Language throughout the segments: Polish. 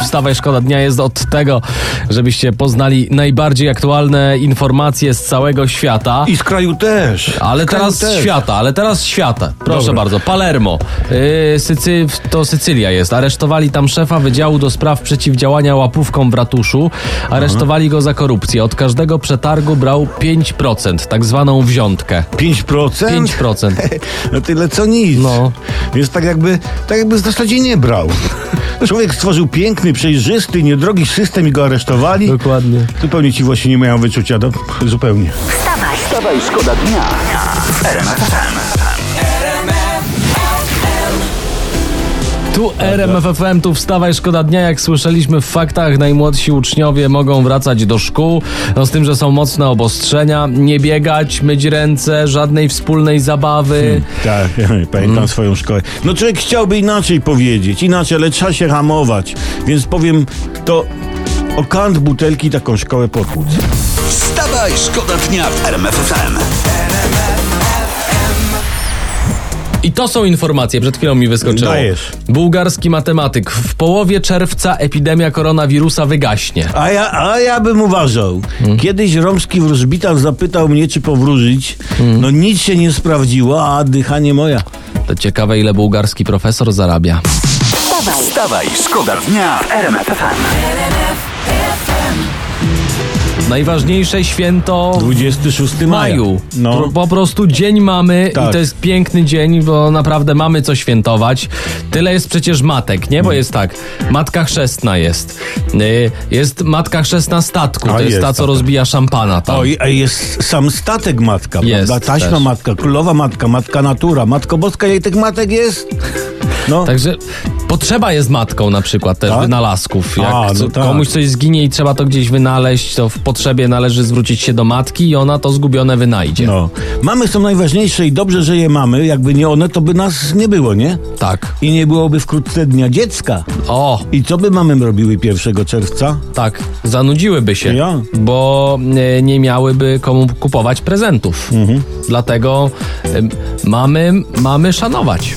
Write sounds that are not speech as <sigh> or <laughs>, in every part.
Wstawaj, szkoda dnia jest od tego, żebyście poznali najbardziej aktualne informacje z całego świata. I z kraju też. Ale Z kraju teraz też. świata, ale teraz świata. Proszę Dobra. bardzo. Palermo. Yy, Sycy, to Sycylia jest. Aresztowali tam szefa Wydziału do Spraw Przeciwdziałania łapówkom w ratuszu. Aresztowali go za korupcję. Od każdego przetargu brał 5%, tak zwaną wziątkę. 5%? 5%. <laughs> No tyle co nic. No. Więc tak jakby, tak jakby w zasadzie nie brał. Człowiek stworzył piękny, przejrzysty, niedrogi system i go aresztowali. Dokładnie. Zupełnie ci właśnie nie mają wyczucia. Do, zupełnie. Wstawaj, Wstawaj, szkoda dnia w Tu RMFFM, tu wstawaj, szkoda dnia. Jak słyszeliśmy w faktach, najmłodsi uczniowie mogą wracać do szkół. No z tym, że są mocne obostrzenia. Nie biegać, myć ręce, żadnej wspólnej zabawy. Tak, pamiętam Mm. swoją szkołę. No człowiek chciałby inaczej powiedzieć, inaczej, ale trzeba się hamować. Więc powiem to o kant butelki taką szkołę potłuc. Wstawaj, szkoda dnia w RMF I to są informacje, przed chwilą mi wyskoczyło. Dajesz. Bułgarski matematyk. W połowie czerwca epidemia koronawirusa wygaśnie. A ja, a ja bym uważał. Mm. Kiedyś romski wróżbitan zapytał mnie, czy powróżyć. Mm. No nic się nie sprawdziło, a dychanie moja. To ciekawe, ile bułgarski profesor zarabia. wstawaj, Wstawaj, szkoda dnia w RMF FM. Najważniejsze święto 26 w maja. maju. No. Po- prostu dzień mamy i Tak. to jest piękny dzień, bo naprawdę mamy co świętować. Tyle jest przecież matek, nie? Bo jest tak, matka chrzestna jest. Y, Jest matka chrzestna statku, A, to jest, jest ta, co rozbija szampana tam. O, i- a jest sam statek matka, Jest prawda? Taśma też. matka, królowa matka, matka natura, matko boska, jej tych matek jest? No. Także potrzeba jest matką na przykład też Tak? wynalazków. Jak A, no tak. komuś coś zginie i trzeba to gdzieś wynaleźć, to w potrzebie należy zwrócić się do matki i ona to zgubione wynajdzie. No. Mamy są najważniejsze i dobrze, że je mamy. Jakby nie one, to by nas nie było, nie? Tak. I nie byłoby wkrótce Dnia Dziecka. O, I co by mamy robiły 1 czerwca? tak. Zanudziłyby się, Ja. bo e, nie miałyby komu kupować prezentów. Mhm. Dlatego mamy, mamy szanować.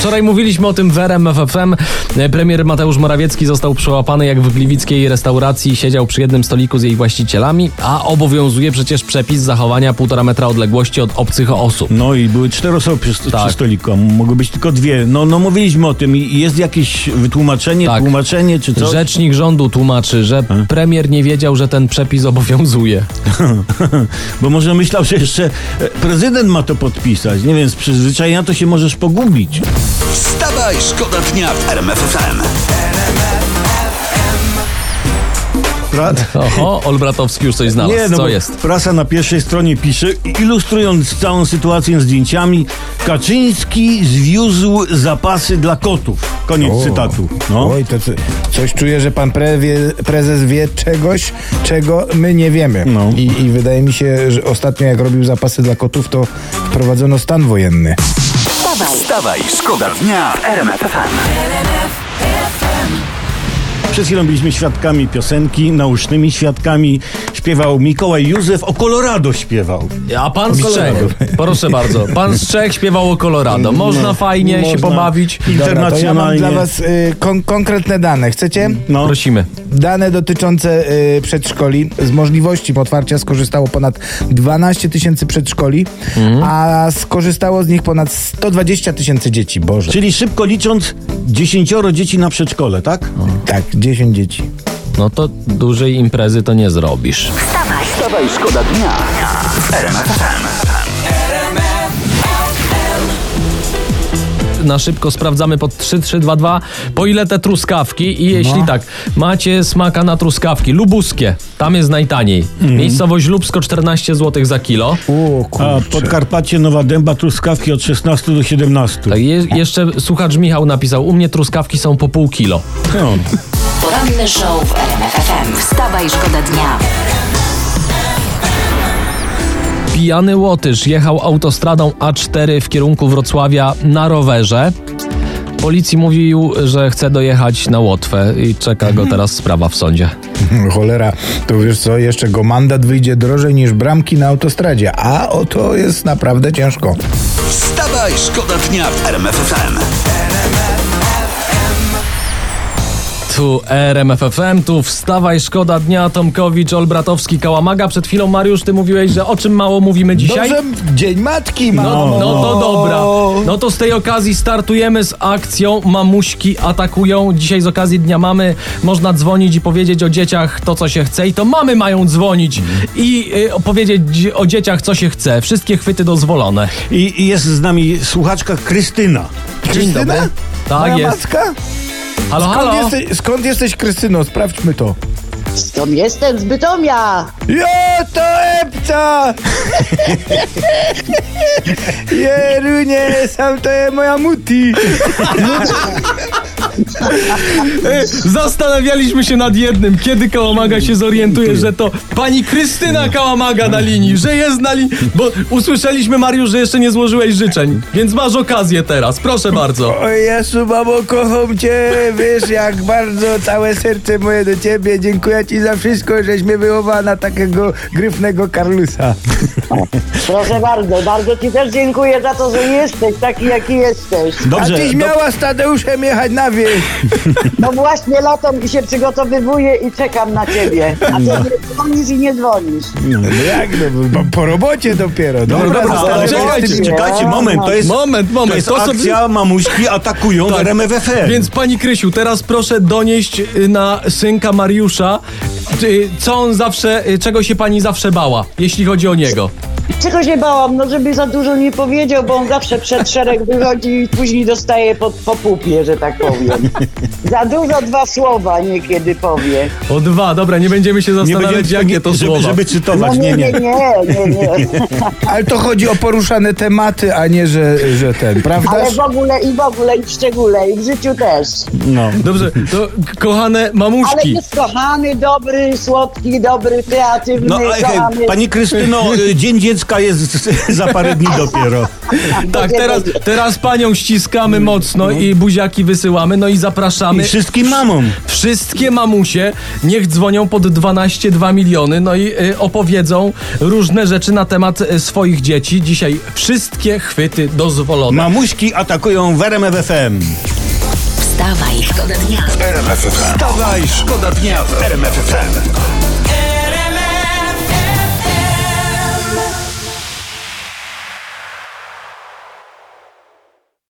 Wczoraj mówiliśmy o tym w RMF FM. E, Premier Mateusz Morawiecki został przełapany jak w gliwickiej restauracji siedział przy jednym stoliku z jej właścicielami, a obowiązuje przecież przepis zachowania półtora metra odległości od obcych osób. No i były cztery osoby przy, Tak. przy stoliku, a mogły być tylko dwie. No, no mówiliśmy o tym i jest jakieś wytłumaczenie, Tak. tłumaczenie czy coś? Rzecznik rządu tłumaczy, że premier nie wiedział, że ten przepis obowiązuje. <laughs> Bo może myślał, że jeszcze e, prezydent ma to podpisać. Nie wiem, z przyzwyczajenia to się możesz pogubić. Wstawaj, szkoda dnia w RMF FM. Pra... Oho, Olbratowski już coś znalazł. Nie, no Co bo jest? prasa na pierwszej stronie pisze, ilustrując całą sytuację zdjęciami, Kaczyński zwiózł zapasy dla kotów. Koniec O. cytatu. No. Oj, to co, coś czuję, że pan pre wie, prezes wie czegoś, czego my nie wiemy. No. I, I wydaje mi się, że ostatnio jak robił zapasy dla kotów, to wprowadzono stan wojenny. Wstawaj, Wstawaj, szkoda dnia w RMF FM. Przed chwilą byliśmy świadkami piosenki, naucznymi świadkami. Śpiewał Mikołaj Józef, o Colorado śpiewał. A pan z Czech, proszę bardzo. Pan z Czech śpiewał o Colorado. Można fajnie się można. pobawić. Dobra, to ja mam Internacjonalnie. dla was y, kon- konkretne dane. Chcecie? No. Prosimy. Dane dotyczące y, przedszkoli. Z możliwości otwarcia skorzystało ponad 12 tysięcy przedszkoli, a skorzystało z nich ponad 120 tysięcy dzieci. Boże. Czyli szybko licząc, dziesięcioro dzieci na przedszkole, tak? Tak, 10 dzieci. No to dużej imprezy to nie zrobisz. wstawaj, Wstawaj, szkoda dnia Na szybko sprawdzamy pod 3322 po ile te truskawki i jeśli tak, macie smaka na truskawki lubuskie, tam jest najtaniej. Miejscowość Lubsko 14 zł za kilo. O A kurczę. Podkarpacie, Nowa Dęba, truskawki od 16 do 17. Tak, je, jeszcze słuchacz Michał napisał, u mnie truskawki są po pół kilo. No. poranny show w RMF FM. Wstawaj, szkoda dnia. Pijany Łotysz jechał autostradą A4 w kierunku Wrocławia na rowerze. Policji mówił, że chce dojechać na Łotwę i czeka go teraz sprawa w sądzie. <laughs> Cholera, to wiesz co, jeszcze go mandat wyjdzie drożej niż bramki na autostradzie, a o to jest naprawdę ciężko. Wstawaj, szkoda dnia w RMF FM. Tu RMFFM, tu wstawaj, szkoda dnia, Tomkowicz, Olbratowski, Kałamaga. Przed chwilą, Mariusz, ty mówiłeś, że o czym mało mówimy dzisiaj? Dobrze, Dzień Matki, No, mamo. no to dobra. No to z tej okazji startujemy z akcją Mamuśki atakują. Dzisiaj z okazji Dnia Mamy można dzwonić i powiedzieć o dzieciach to, co się chce. I to mamy mają dzwonić i y, opowiedzieć o dzieciach, co się chce. Wszystkie chwyty dozwolone. I, I jest z nami słuchaczka Krystyna. Krystyna? Tak Moja jest. matka? Halo, Skąd halo. jesteś, skąd jesteś, Krystyno? Sprawdźmy to. Skąd jestem? Z Bytomia! Jo, to Epca! <laughs> Jerunie, sam to jest moja muti. <laughs> <laughs> Zastanawialiśmy się nad jednym, kiedy Kałamaga się zorientuje, że to pani Krystyna Kałamaga na linii, że jest na linii, bo usłyszeliśmy, Mariusz, że jeszcze nie złożyłeś życzeń, więc masz okazję teraz, proszę bardzo. O Jezu, mamo, kocham cię. Wiesz, jak bardzo całe serce moje do ciebie. Dziękuję ci za wszystko, żeś mnie wyłowa na takiego gryfnego Karlusa. Proszę bardzo, bardzo Ci też dziękuję za to, że jesteś taki, jaki jesteś. Dobrze, A tyś do- miała z Tadeuszem jechać na wieś. No właśnie latem się przygotowywuję i czekam na Ciebie. A Ty nie dzwonisz i nie dzwonisz. No jak, no, bo po robocie dopiero. Dobra, dobra, z tym- czekajcie, czekajcie, moment, to jest, Moment, to moment. jest to sobie- akcja Mamuśki atakują Tak. w RMF FM. Więc pani Krysiu, teraz proszę donieść y, na synka Mariusza, y, co on zawsze, y, czego się pani zawsze bała, jeśli chodzi o niego. Czego się bałam? No żeby za dużo nie powiedział, bo on zawsze przed szereg wychodzi i później dostaje po, po pupie, że tak powiem. Za dużo dwa słowa niekiedy powie. O dwa, dobra, nie będziemy się nie zastanawiać, będziemy, jakie to żeby, słowa. żeby No cytować, nie, nie, nie, nie. nie, nie, nie. Ale to chodzi o poruszane tematy, a nie, że, że ten, prawda? Ale w ogóle i w ogóle i w szczególe i w życiu też. No. Dobrze, to kochane Ale mamuszki. jest kochany, dobry, słodki, dobry, kreatywny, No, ale hej, kochany. pani Krystyno, y, Dzień Dziecka jest za parę dni dopiero. <laughs> Tak, teraz, teraz panią ściskamy mocno i buziaki wysyłamy, no i I zapraszamy. wszystkim mamom. Wszystkie mamusie niech dzwonią pod 12,2 miliony, no i y, opowiedzą różne rzeczy na temat y, swoich dzieci. Dzisiaj wszystkie chwyty dozwolone. Mamuśki atakują w RMF FM. Wstawaj, szkoda dnia. RMF FM. Wstawaj, szkoda dnia w RMF FM.